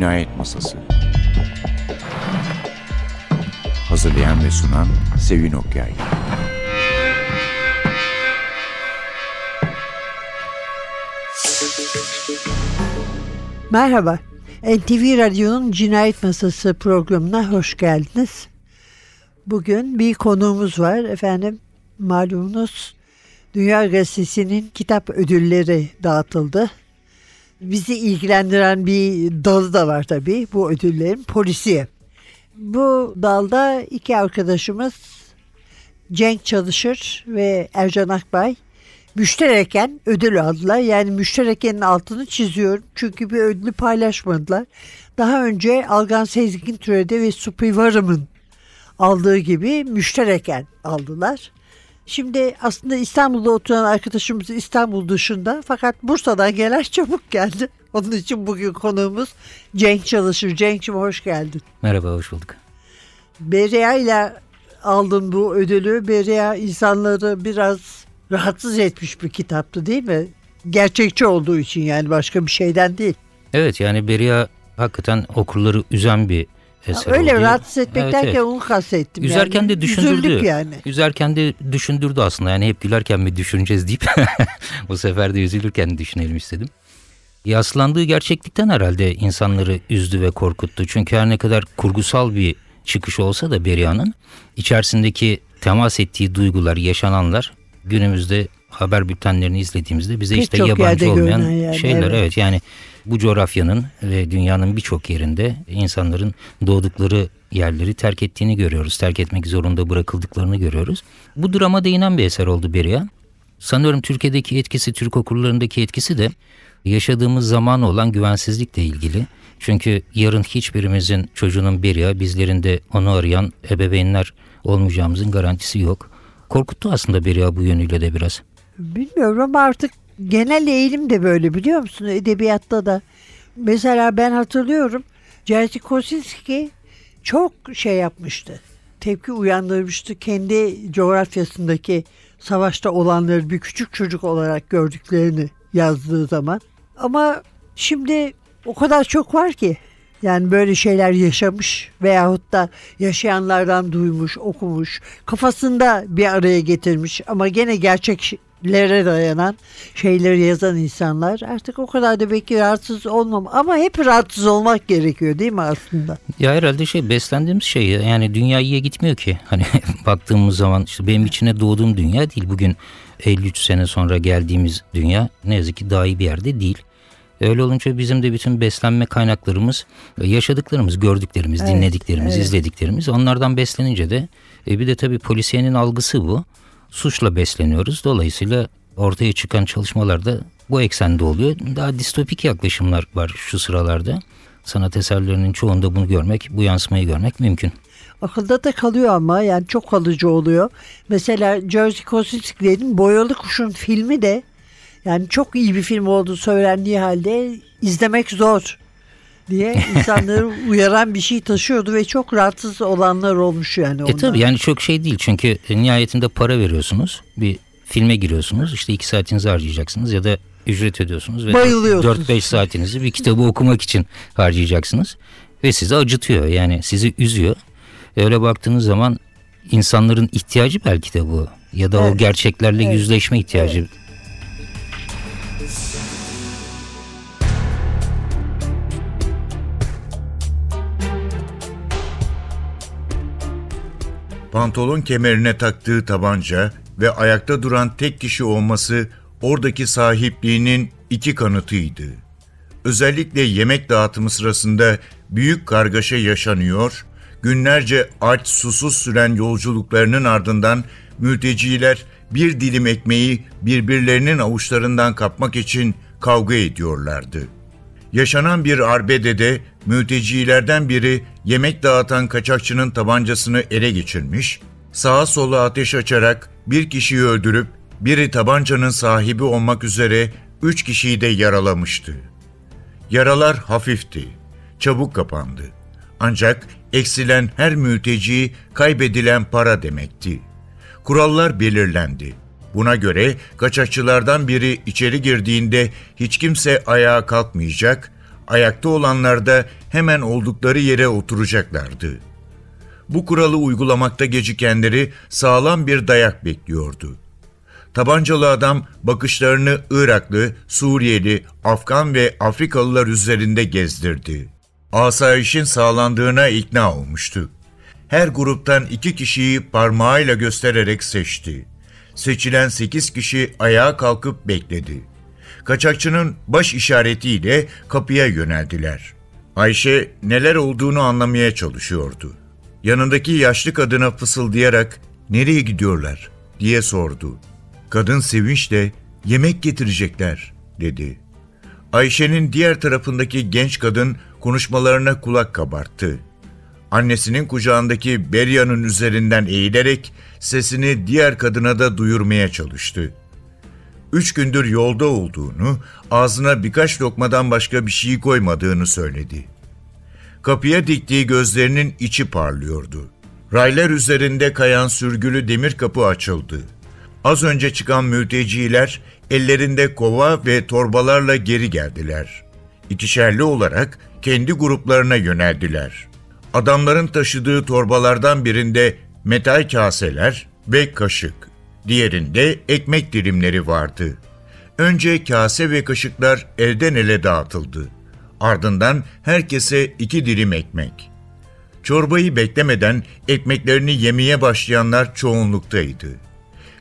Cinayet Masası Hazırlayan ve sunan Sevin Okyay Merhaba, NTV Radyo'nun Cinayet Masası programına hoş geldiniz. Bugün bir konuğumuz var efendim. Malumunuz Dünya Gazetesi'nin kitap ödülleri dağıtıldı. Bizi ilgilendiren bir dalı da var tabii bu ödüllerin polisiye. Bu dalda iki arkadaşımız Cenk Çalışır ve Ercan Akbay müştereken ödül aldılar. Yani müşterekenin altını çiziyorum çünkü bir ödülü paylaşmadılar. Daha önce Algan Sezgin Türedi ve Supi Varım'ın aldığı gibi müştereken aldılar. Şimdi aslında İstanbul'da oturan arkadaşımız İstanbul dışında fakat Bursa'dan gelen çabuk geldi. Onun için bugün konuğumuz Cenk Çalışır. Cenk'cim hoş geldin. Merhaba, hoş bulduk. Beria ile aldın bu ödülü. Beria insanları biraz rahatsız etmiş bir kitaptı değil mi? Gerçekçi olduğu için yani başka bir şeyden değil. Evet yani Beria hakikaten okurları üzen bir eser Öyle oldu. rahatsız etmek Evet, derken evet. onu kastettim. Üzerken yani. de düşündürdü. Üzüldük yani. Üzerken de düşündürdü aslında. Yani hep gülerken mi düşüneceğiz deyip bu sefer de üzülürken düşünelim istedim. Yaslandığı gerçeklikten herhalde insanları üzdü ve korkuttu. Çünkü her ne kadar kurgusal bir çıkış olsa da Beria'nın içerisindeki temas ettiği duygular, yaşananlar günümüzde haber bültenlerini izlediğimizde bize Pek işte yabancı olmayan yani, şeyler. evet. evet yani bu coğrafyanın ve dünyanın birçok yerinde insanların doğdukları yerleri terk ettiğini görüyoruz. Terk etmek zorunda bırakıldıklarını görüyoruz. Bu drama değinen bir eser oldu Beria. Sanıyorum Türkiye'deki etkisi, Türk okurlarındaki etkisi de yaşadığımız zamana olan güvensizlikle ilgili. Çünkü yarın hiçbirimizin çocuğunun Beria, bizlerinde onu arayan ebeveynler olmayacağımızın garantisi yok. Korkuttu aslında Beria bu yönüyle de biraz. Bilmiyorum ama artık genel eğilim de böyle biliyor musun? Edebiyatta da. Mesela ben hatırlıyorum. Jerzy Kosinski çok şey yapmıştı. Tepki uyandırmıştı. Kendi coğrafyasındaki savaşta olanları bir küçük çocuk olarak gördüklerini yazdığı zaman. Ama şimdi o kadar çok var ki. Yani böyle şeyler yaşamış veyahut da yaşayanlardan duymuş, okumuş, kafasında bir araya getirmiş ama gene gerçeklere dayanan şeyleri yazan insanlar artık o kadar da belki rahatsız olmam ama hep rahatsız olmak gerekiyor değil mi aslında? Ya herhalde şey beslendiğimiz şey ya, yani dünya iyiye gitmiyor ki. Hani baktığımız zaman işte benim içine doğduğum dünya değil. Bugün 53 sene sonra geldiğimiz dünya ne yazık ki daha iyi bir yerde değil. Öyle olunca bizim de bütün beslenme kaynaklarımız, yaşadıklarımız, gördüklerimiz, Evet, dinlediklerimiz, evet. izlediklerimiz. Onlardan beslenince de e, bir de tabii polisiyenin algısı bu. Suçla besleniyoruz. Dolayısıyla ortaya çıkan çalışmalarda bu eksende oluyor. Daha distopik yaklaşımlar var şu sıralarda. Sanat eserlerinin çoğunda bunu görmek, bu yansımayı görmek mümkün. Akılda da kalıyor ama yani çok kalıcı oluyor. Mesela Jerzy Kosinski'nin Boyalı Kuş'un filmi de yani çok iyi bir film olduğu söylendiği halde izlemek zor diye insanları uyaran bir şey taşıyordu ve çok rahatsız olanlar olmuş yani E ondan. tabii yani çok şey değil çünkü nihayetinde para veriyorsunuz. Bir filme giriyorsunuz işte iki saatinizi harcayacaksınız ya da ücret ödüyorsunuz ve Bayılıyorsunuz. 4-5 saatinizi bir kitabı okumak için harcayacaksınız. Ve sizi acıtıyor yani sizi üzüyor. Öyle baktığınız zaman insanların ihtiyacı belki de bu. Ya da o Evet. gerçeklerle Evet. yüzleşme ihtiyacı. Pantolon kemerine taktığı tabanca ve ayakta duran tek kişi olması oradaki sahipliğinin iki kanıtıydı. Özellikle yemek dağıtımı sırasında büyük kargaşa yaşanıyor, günlerce aç susuz süren yolculuklarının ardından mülteciler bir dilim ekmeği birbirlerinin avuçlarından kapmak için kavga ediyorlardı. Yaşanan bir arbedede mültecilerden biri yemek dağıtan kaçakçının tabancasını ele geçirmiş, sağa sola ateş açarak bir kişiyi öldürüp biri tabancanın sahibi olmak üzere üç kişiyi de yaralamıştı. Yaralar hafifti, çabuk kapandı. Ancak eksilen her mülteci kaybedilen para demekti. Kurallar belirlendi. Buna göre kaçakçılardan biri içeri girdiğinde hiç kimse ayağa kalkmayacak, ayakta olanlar da hemen oldukları yere oturacaklardı. Bu kuralı uygulamakta gecikenleri sağlam bir dayak bekliyordu. Tabancalı adam bakışlarını Iraklı, Suriyeli, Afgan ve Afrikalılar üzerinde gezdirdi. Asayişin sağlandığına ikna olmuştu. Her gruptan iki kişiyi parmağıyla göstererek seçti. Seçilen sekiz kişi ayağa kalkıp bekledi. Kaçakçının baş işaretiyle kapıya yöneldiler. Ayşe neler olduğunu anlamaya çalışıyordu. Yanındaki yaşlı kadına fısıldayarak "Nereye gidiyorlar?" diye sordu. Kadın sevinçle "Yemek getirecekler." dedi. Ayşe'nin diğer tarafındaki genç kadın konuşmalarına kulak kabarttı. Annesinin kucağındaki Berya'nın üzerinden eğilerek sesini diğer kadına da duyurmaya çalıştı. Üç gündür yolda olduğunu, ağzına birkaç lokmadan başka bir şey koymadığını söyledi. Kapıya diktiği gözlerinin içi parlıyordu. Raylar üzerinde kayan sürgülü demir kapı açıldı. Az önce çıkan mülteciler ellerinde kova ve torbalarla geri geldiler. İkişerli olarak kendi gruplarına yöneldiler. Adamların taşıdığı torbalardan birinde metal kaseler ve kaşık, diğerinde ekmek dilimleri vardı. Önce kase ve kaşıklar elden ele dağıtıldı. Ardından herkese iki dilim ekmek. Çorbayı beklemeden ekmeklerini yemeye başlayanlar çoğunluktaydı.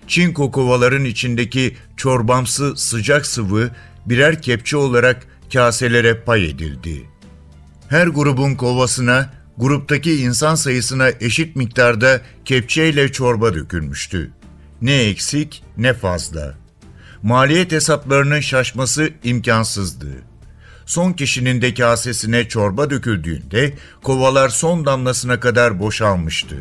Çinko kovaların içindeki çorbamsı sıcak sıvı birer kepçe olarak kaselere pay edildi. Her grubun kovasına, gruptaki insan sayısına eşit miktarda kepçeyle çorba dökülmüştü. Ne eksik ne fazla. Maliyet hesaplarının şaşması imkansızdı. Son kişinin de kasesine çorba döküldüğünde kovalar son damlasına kadar boşalmıştı.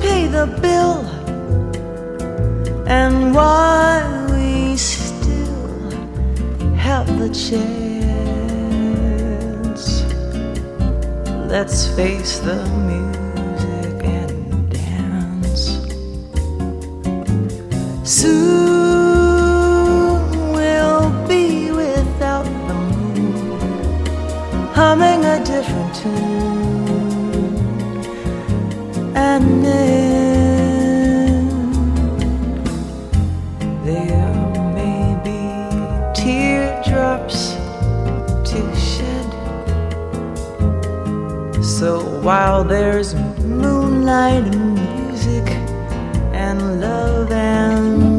Pay the bill, and while we still have the chance, let's face the music and dance. Soon we'll be without the moon, humming a different tune. And then there may be teardrops to shed. So while there's moonlight and music and love and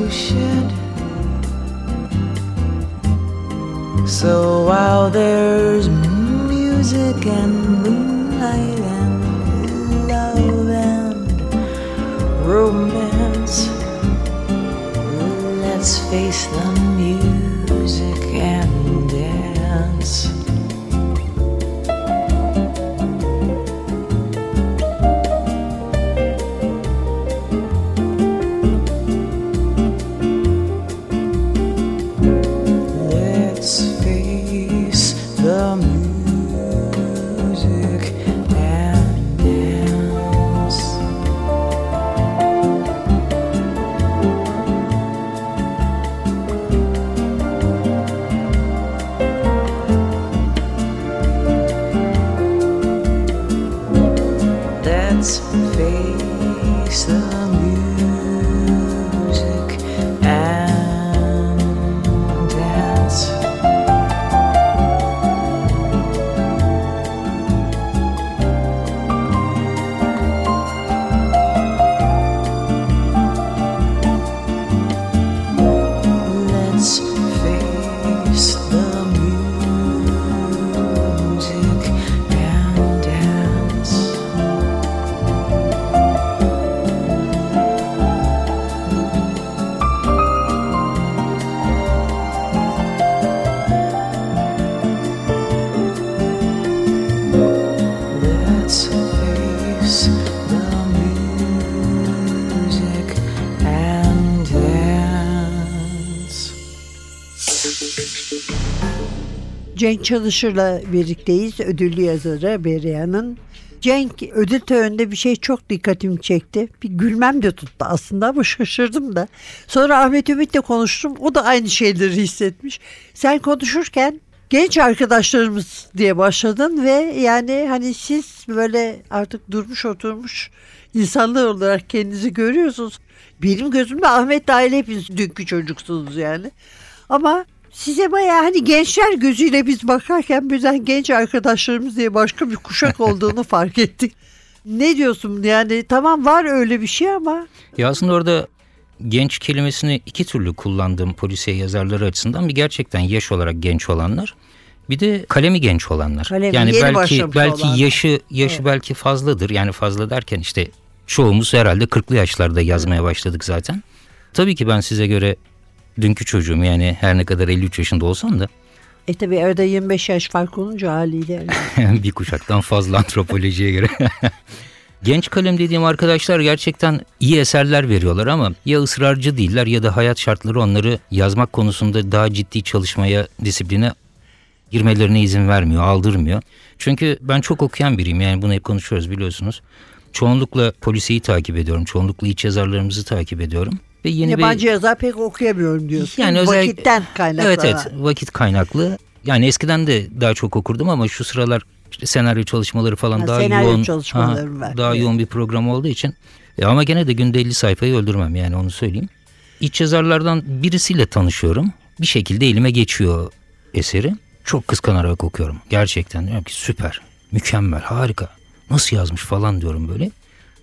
to shed. So while there's music and Cenk Çalışır'la birlikteyiz. Ödüllü yazarı Beriya'nın. Cenk ödül töreninde bir şey çok dikkatimi çekti. Bir gülmem de tuttu aslında ama şaşırdım da. Sonra Ahmet Ümit'le konuştum. O da aynı şeyleri hissetmiş. Sen konuşurken genç arkadaşlarımız diye başladın ve yani hani siz böyle artık durmuş oturmuş insanlar olarak kendinizi görüyorsunuz. Benim gözümde Ahmet dahil hepiniz dünkü çocuksunuz yani. Ama size bayağı hani gençler gözüyle biz bakarken birden genç arkadaşlarımız diye başka bir kuşak olduğunu fark ettik. Ne diyorsun yani tamam var öyle bir şey ama Ya aslında orada genç kelimesini iki türlü kullandığım polisiye yazarları açısından bir gerçekten yaş olarak genç olanlar. Bir de kalemi genç olanlar. Kalemi yani belki belki olanlar. yaşı yaşı belki fazladır. Yani fazla derken işte çoğumuz herhalde 40'lı yaşlarda yazmaya başladık zaten. Tabii ki ben size göre dünkü çocuğum yani her ne kadar 53 yaşında olsam da e tabi arada 25 yaş fark olunca haliyle. bir kuşaktan fazla antropolojiye göre. Genç kalem dediğim arkadaşlar gerçekten iyi eserler veriyorlar ama ya ısrarcı değiller ya da hayat şartları onları yazmak konusunda daha ciddi çalışmaya, disipline girmelerine izin vermiyor, aldırmıyor. Çünkü ben çok okuyan biriyim yani bunu hep konuşuyoruz biliyorsunuz. Çoğunlukla polisiyi takip ediyorum, çoğunlukla iç yazarlarımızı takip ediyorum. Ve yeni Yabancı bir... yazar pek okuyamıyorum diyorsun. Yani özel- Vakitten kaynaklı. Evet evet vakit kaynaklı. Yani eskiden de daha çok okurdum ama şu sıralar işte senaryo çalışmaları falan Ha, daha senaryo yoğun. çalışmalarım var, Daha evet. yoğun bir program olduğu için. E, ama gene de günde 50 sayfayı öldürmem yani onu söyleyeyim. İç yazarlardan birisiyle tanışıyorum. Bir şekilde elime geçiyor eseri. Çok kıskanarak okuyorum. Gerçekten diyorum ki süper, mükemmel, harika. Nasıl yazmış falan diyorum böyle.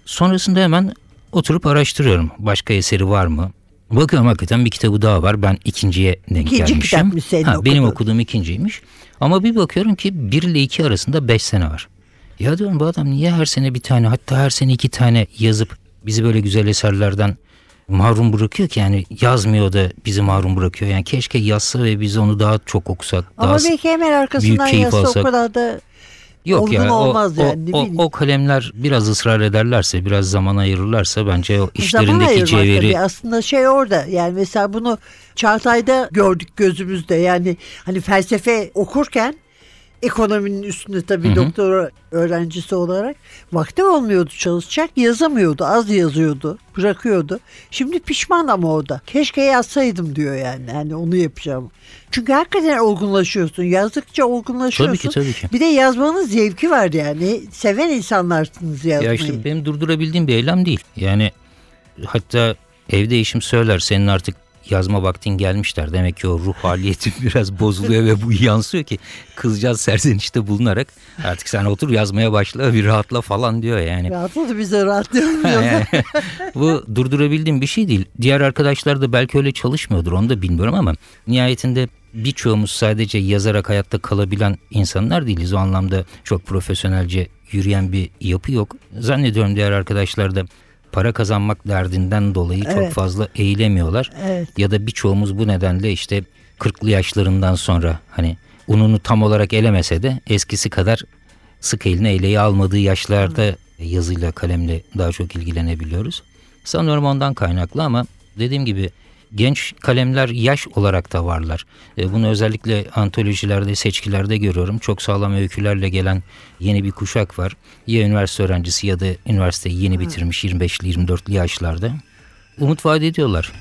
Sonrasında hemen oturup araştırıyorum. Başka eseri var mı? Bakıyorum hakikaten bir kitabı daha var. Ben ikinciye denk İkinci gelmişim. senin ha, benim okuduğum ikinciymiş. Ama bir bakıyorum ki 1 ile 2 arasında 5 sene var. Ya diyorum bu adam niye her sene bir tane hatta her sene iki tane yazıp bizi böyle güzel eserlerden mahrum bırakıyor ki yani yazmıyor da bizi mahrum bırakıyor. Yani keşke yazsa ve biz onu daha çok okusak. Ama daha belki hemen büyük arkasından keyif yazsa o kadar da Yok olgun ya o, olmaz o, yani, o, bileyim. o kalemler biraz ısrar ederlerse biraz zaman ayırırlarsa bence o işlerindeki tabii. Aslında şey orada yani mesela bunu Çağatay'da gördük gözümüzde yani hani felsefe okurken ekonominin üstünde tabii doktora öğrencisi olarak vakti olmuyordu çalışacak yazamıyordu az yazıyordu bırakıyordu. Şimdi pişman ama o da keşke yazsaydım diyor yani hani onu yapacağım. Çünkü hakikaten olgunlaşıyorsun yazdıkça olgunlaşıyorsun. Tabii ki, tabii ki. Bir de yazmanın zevki var yani seven insanlarsınız yazmayı. Ya işte benim durdurabildiğim bir eylem değil. Yani hatta evde eşim söyler senin artık yazma vaktin gelmişler. Demek ki o ruh haliyetin biraz bozuluyor ve bu yansıyor ki kızcağız serzenişte bulunarak artık sen otur yazmaya başla bir rahatla falan diyor yani. Rahatladı bize rahatlayamıyoruz. Bu durdurabildiğim bir şey değil. Diğer arkadaşlar da belki öyle çalışmıyordur onu da bilmiyorum ama nihayetinde birçoğumuz sadece yazarak hayatta kalabilen insanlar değiliz. O anlamda çok profesyonelce yürüyen bir yapı yok. Zannediyorum diğer arkadaşlar da para kazanmak derdinden dolayı çok Evet. fazla eğilemiyorlar. Evet. Ya da birçoğumuz bu nedenle işte 40'lı yaşlarından sonra hani ununu tam olarak elemese de eskisi kadar sık eline eleği almadığı yaşlarda yazıyla kalemle daha çok ilgilenebiliyoruz. Sanıyorum ondan kaynaklı ama dediğim gibi genç kalemler yaş olarak da varlar. E, Bunu özellikle antolojilerde, seçkilerde görüyorum. Çok sağlam öykülerle gelen yeni bir kuşak var. Ya üniversite öğrencisi ya da üniversiteyi yeni bitirmiş 25'li 24'li yaşlarda. Umut vaat ediyorlar.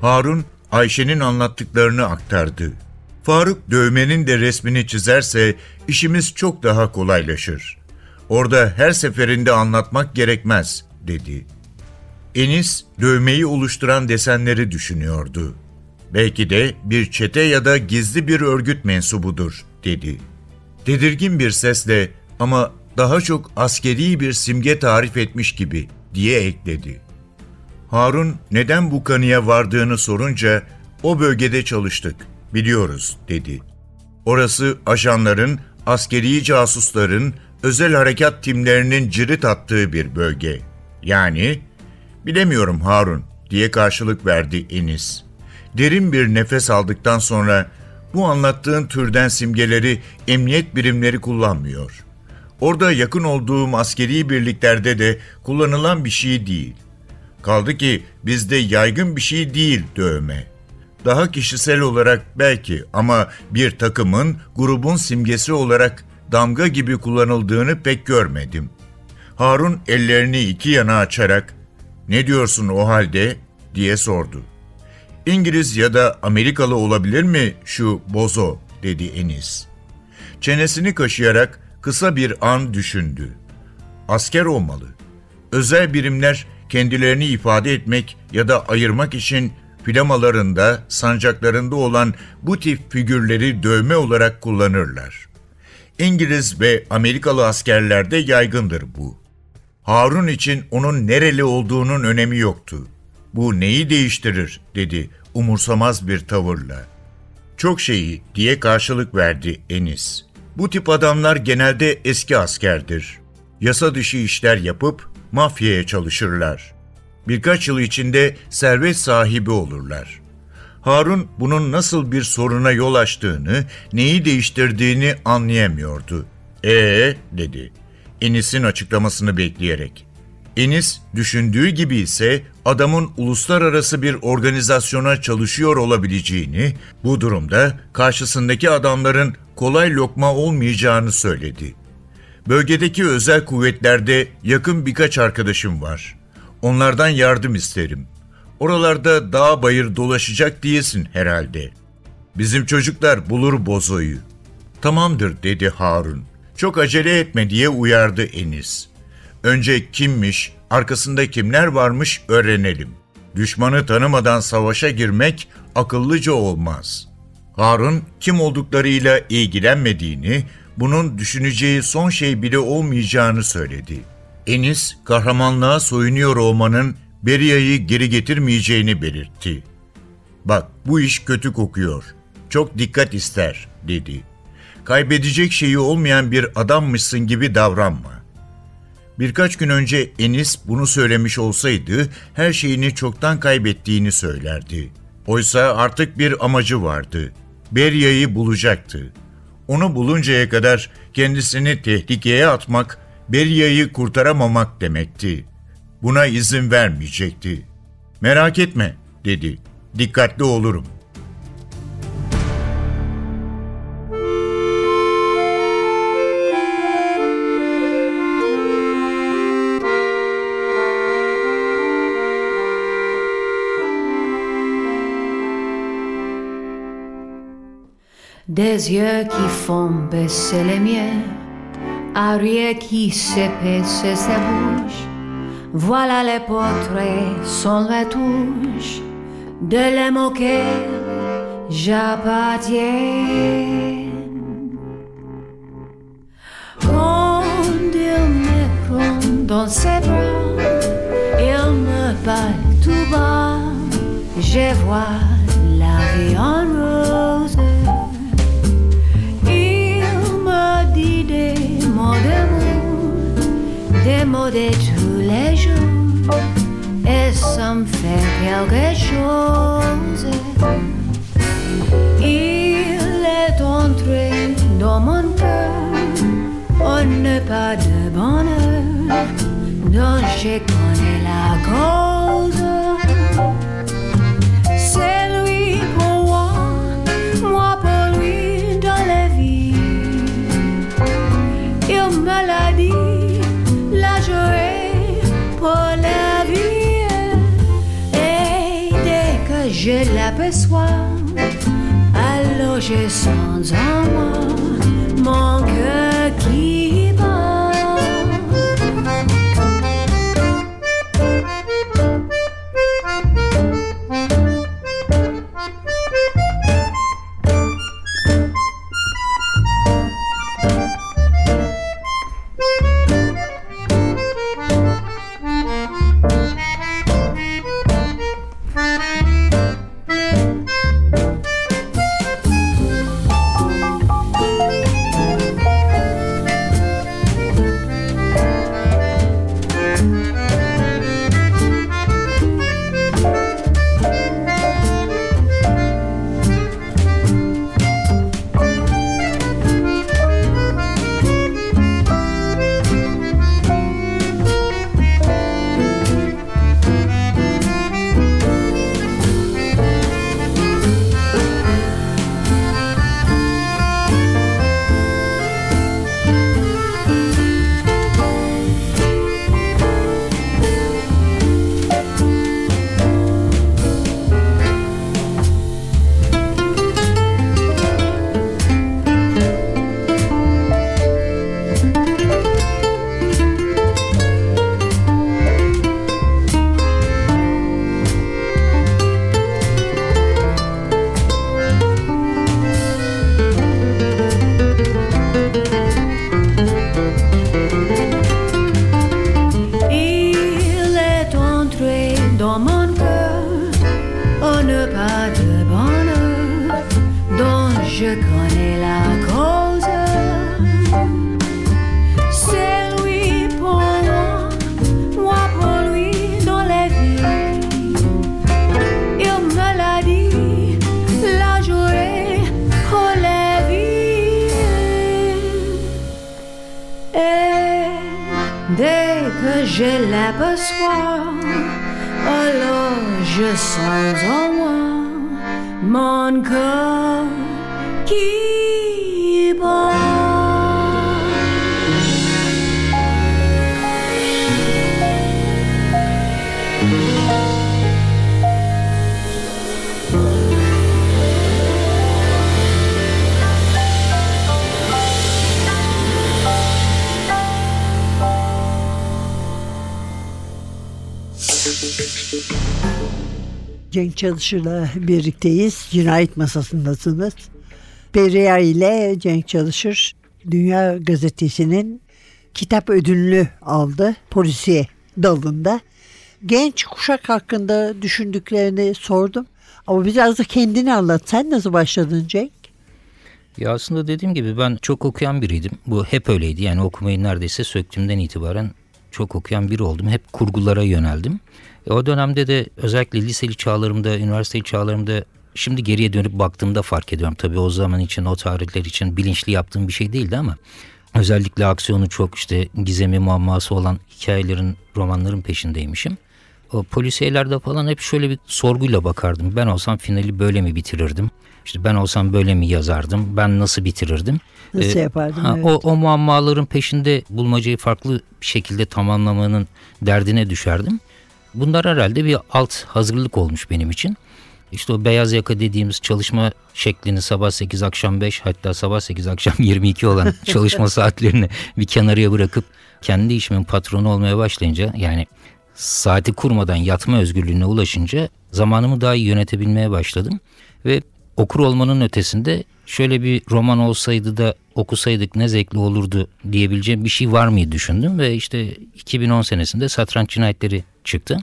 Harun Ayşe'nin anlattıklarını aktardı. Faruk dövmenin de resmini çizerse işimiz çok daha kolaylaşır. Orada her seferinde anlatmak gerekmez, dedi. Enis dövmeyi oluşturan desenleri düşünüyordu. Belki de bir çete ya da gizli bir örgüt mensubudur, dedi. Tedirgin bir sesle ama daha çok askeri bir simge tarif etmiş gibi diye ekledi. Harun neden bu kanıya vardığını sorunca o bölgede çalıştık, biliyoruz dedi. Orası ajanların, askeri casusların, özel harekat timlerinin cirit attığı bir bölge. Yani, bilemiyorum Harun diye karşılık verdi Enis. Derin bir nefes aldıktan sonra bu anlattığın türden simgeleri emniyet birimleri kullanmıyor. Orada yakın olduğum askeri birliklerde de kullanılan bir şey değil. Kaldı ki bizde yaygın bir şey değil dövme. Daha kişisel olarak belki ama bir takımın, grubun simgesi olarak damga gibi kullanıldığını pek görmedim. Harun ellerini iki yana açarak "Ne diyorsun o halde?" diye sordu. İngiliz ya da Amerikalı olabilir mi şu bozo dedi Enis. Çenesini kaşıyarak kısa bir an düşündü. Asker olmalı. Özel birimler kendilerini ifade etmek ya da ayırmak için plamalarında, sancaklarında olan bu tip figürleri dövme olarak kullanırlar. İngiliz ve Amerikalı askerlerde yaygındır bu. Harun için onun nereli olduğunun önemi yoktu. Bu neyi değiştirir dedi umursamaz bir tavırla. Çok şeyi diye karşılık verdi Enis. Bu tip adamlar genelde eski askerdir. Yasa dışı işler yapıp mafyaya çalışırlar. Birkaç yıl içinde servet sahibi olurlar. Harun bunun nasıl bir soruna yol açtığını, neyi değiştirdiğini anlayamıyordu. Ee dedi. Enis'in açıklamasını bekleyerek. Enis düşündüğü gibi ise adamın uluslararası bir organizasyona çalışıyor olabileceğini, bu durumda karşısındaki adamların kolay lokma olmayacağını söyledi. Bölgedeki özel kuvvetlerde yakın birkaç arkadaşım var. Onlardan yardım isterim. Oralarda dağ bayır dolaşacak diyesin herhalde. Bizim çocuklar bulur bozoyu. Tamamdır dedi Harun. Çok acele etme diye uyardı Enis. Önce kimmiş, arkasında kimler varmış öğrenelim. Düşmanı tanımadan savaşa girmek akıllıca olmaz. Harun kim olduklarıyla ilgilenmediğini, bunun düşüneceği son şey bile olmayacağını söyledi. Enis kahramanlığa soyunuyor olmanın Beria'yı geri getirmeyeceğini belirtti. Bak bu iş kötü kokuyor. Çok dikkat ister dedi. Kaybedecek şeyi olmayan bir adammışsın gibi davranma. Birkaç gün önce Enis bunu söylemiş olsaydı her şeyini çoktan kaybettiğini söylerdi. Oysa artık bir amacı vardı. Beria'yı bulacaktı. Onu buluncaya kadar kendisini tehlikeye atmak, Beria'yı kurtaramamak demekti. Buna izin vermeyecekti. Merak etme, dedi. Dikkatli olurum. des yeux qui font baisser les miens, rire qui s'épaisse sa bouche. Voilà les portraits sans retouche de l'homme auquel j'appartiens. Quand il me prend dans ses bras, il me parle tout bas, je vois la vie en de tous les jours, et ça fait quelque chose. Il est entré dans mon cœur, on n'a pas de bonheur, dont je connais la cause. Je l'aperçois, alors je sens en moi mon cœur je connais la cause. C'est lui pour moi, moi pour lui dans la vie. Il me l'a dit, la journée pour la vie. Et dès que je l'aperçois, alors je sens en moi mon bat. Cenk Çalışır'la birlikteyiz. Cinayet masasındasınız. Beria ile Cenk Çalışır Dünya Gazetesi'nin kitap ödülünü aldı polisiye dalında. Genç kuşak hakkında düşündüklerini sordum. Ama biraz da kendini anlat. Sen nasıl başladın Cenk? Ya aslında dediğim gibi ben çok okuyan biriydim. Bu hep öyleydi. Yani okumayı neredeyse söktüğümden itibaren çok okuyan biri oldum. Hep kurgulara yöneldim. E, o dönemde de özellikle liseli çağlarımda, üniversiteli çağlarımda şimdi geriye dönüp baktığımda fark ediyorum. Tabii o zaman için, o tarihler için bilinçli yaptığım bir şey değildi ama özellikle aksiyonu çok işte gizemi muamması olan hikayelerin, romanların peşindeymişim. O polisiyelerde falan hep şöyle bir sorguyla bakardım. Ben olsam finali böyle mi bitirirdim? İşte ben olsam böyle mi yazardım? Ben nasıl bitirirdim? Nasıl Ee, yapardın? ha, evet. o, o muammaların peşinde bulmacayı farklı bir şekilde tamamlamanın derdine düşerdim. Bunlar herhalde bir alt hazırlık olmuş benim için. İşte o beyaz yaka dediğimiz çalışma şeklini sabah 8 akşam 5 hatta sabah 8 akşam 22 olan çalışma saatlerini bir kenarıya bırakıp kendi işimin patronu olmaya başlayınca yani saati kurmadan yatma özgürlüğüne ulaşınca zamanımı daha iyi yönetebilmeye başladım. Ve okur olmanın ötesinde şöyle bir roman olsaydı da okusaydık ne zevkli olurdu diyebileceğim bir şey var mıydı düşündüm. Ve işte 2010 senesinde Satranç Cinayetleri çıktı.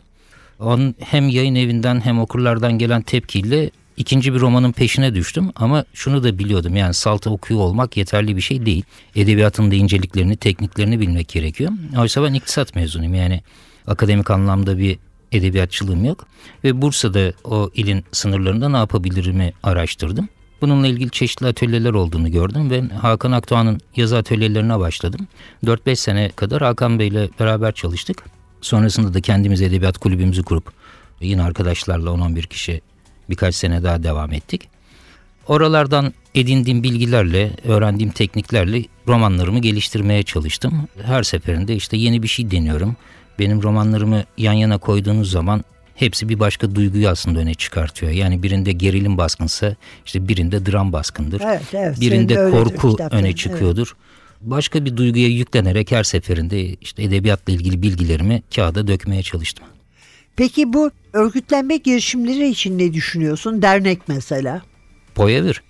Onun hem yayın evinden hem okurlardan gelen tepkiyle ikinci bir romanın peşine düştüm. Ama şunu da biliyordum yani salta okuyor olmak yeterli bir şey değil. Edebiyatın da inceliklerini, tekniklerini bilmek gerekiyor. Oysa ben iktisat mezunuyum yani akademik anlamda bir edebiyatçılığım yok. Ve Bursa'da o ilin sınırlarında ne yapabilirimi araştırdım. Bununla ilgili çeşitli atölyeler olduğunu gördüm ve Hakan Akdoğan'ın yazı atölyelerine başladım. 4-5 sene kadar Hakan Bey'le beraber çalıştık. Sonrasında da kendimiz edebiyat kulübümüzü kurup yine arkadaşlarla 10-11 kişi birkaç sene daha devam ettik. Oralardan edindiğim bilgilerle, öğrendiğim tekniklerle romanlarımı geliştirmeye çalıştım. Her seferinde işte yeni bir şey deniyorum. Benim romanlarımı yan yana koyduğunuz zaman hepsi bir başka duyguyu aslında öne çıkartıyor. Yani birinde gerilim baskınsa işte birinde dram baskındır. Evet, evet. birinde korku öne çıkıyordur. Başka bir duyguya yüklenerek her seferinde işte edebiyatla ilgili bilgilerimi kağıda dökmeye çalıştım. Peki bu örgütlenme girişimleri için ne düşünüyorsun? Dernek mesela. Poyavir.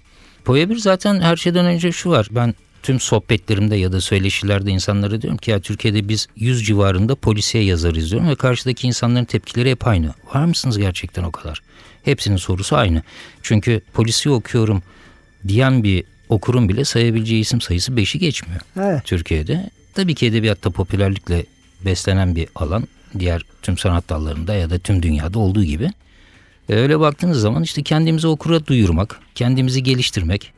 Poyavir zaten her şeyden önce şu var. Ben tüm sohbetlerimde ya da söyleşilerde insanlara diyorum ki ya Türkiye'de biz 100 civarında polisiye yazarız diyorum ve karşıdaki insanların tepkileri hep aynı. Var mısınız gerçekten o kadar? Hepsinin sorusu aynı. Çünkü polisiye okuyorum diyen bir okurun bile sayabileceği isim sayısı 5'i geçmiyor. Evet. Türkiye'de. Tabii ki edebiyatta popülerlikle beslenen bir alan. Diğer tüm sanat dallarında ya da tüm dünyada olduğu gibi. E, Öyle baktığınız zaman işte kendimizi okura duyurmak, kendimizi geliştirmek,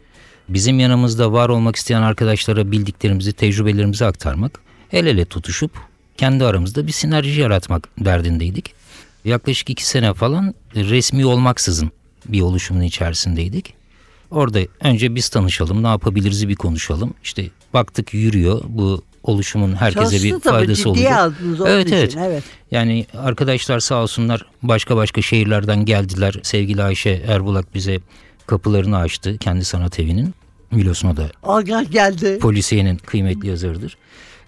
bizim yanımızda var olmak isteyen arkadaşlara bildiklerimizi, tecrübelerimizi aktarmak, el ele tutuşup kendi aramızda bir sinerji yaratmak derdindeydik. Yaklaşık iki sene falan resmi olmaksızın bir oluşumun içerisindeydik. Orada önce biz tanışalım, ne yapabiliriz bir konuşalım. İşte baktık yürüyor, bu oluşumun herkese Çalıştı bir tabii, faydası olacak. evet, için, evet. evet. Yani arkadaşlar sağ olsunlar başka başka şehirlerden geldiler. Sevgili Ayşe Erbulak bize kapılarını açtı kendi sanat evinin. Biliyorsun o da Algan geldi. polisiyenin kıymetli yazarıdır.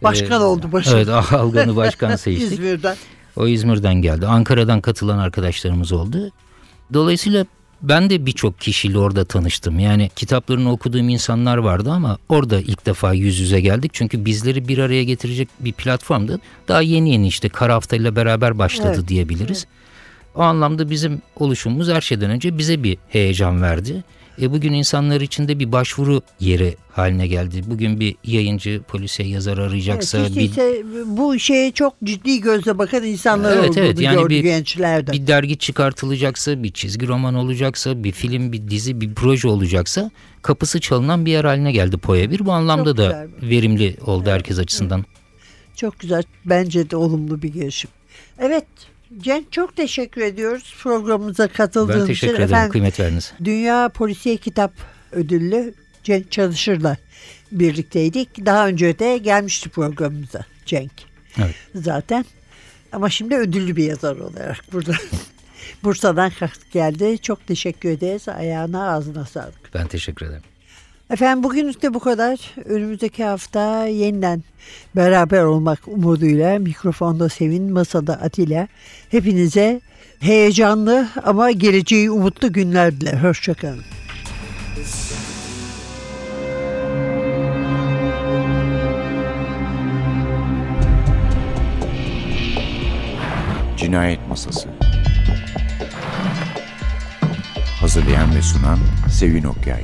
Başkan Ee, oldu başkan. Evet Algan'ı başkan seçtik. İzmir'den. O İzmir'den geldi. Ankara'dan katılan arkadaşlarımız oldu. Dolayısıyla ben de birçok kişiyle orada tanıştım. Yani kitaplarını okuduğum insanlar vardı ama orada ilk defa yüz yüze geldik. Çünkü bizleri bir araya getirecek bir platformda daha yeni yeni işte Kara Hafta ile beraber başladı Evet, diyebiliriz. O anlamda bizim oluşumumuz her şeyden önce bize bir heyecan verdi. E bugün insanlar için de bir başvuru yeri haline geldi. Bugün bir yayıncı, polise yazar arayacaksa Evet, bir değilse bu şeye çok ciddi gözle bakan insanlar Evet, evet. Yani bir- gençlerden. bir dergi çıkartılacaksa, bir çizgi roman olacaksa, bir film, bir dizi, bir proje olacaksa kapısı çalınan bir yer haline geldi Poya 1. Bu anlamda Çok da güzel. verimli oldu herkes açısından. Çok güzel. Bence de olumlu bir girişim. Evet. Cenk çok teşekkür ediyoruz programımıza katıldığınız Ben teşekkür için. ederim kıymet verdiniz. Dünya Polisiye Kitap Ödüllü Cenk Çalışır'la birlikteydik. Daha önce de gelmişti programımıza Cenk. Evet. Zaten. Ama şimdi ödüllü bir yazar olarak burada. Bursa'dan geldi. Çok teşekkür ederiz. Ayağına ağzına sağlık. Ben teşekkür ederim. Efendim bugünlük de bu kadar. Önümüzdeki hafta yeniden beraber olmak umuduyla mikrofonda Sevin, masada Atilla. Hepinize heyecanlı ama geleceği umutlu günler diler. Hoşçakalın. Cinayet Masası Hazırlayan ve sunan Sevin Okyay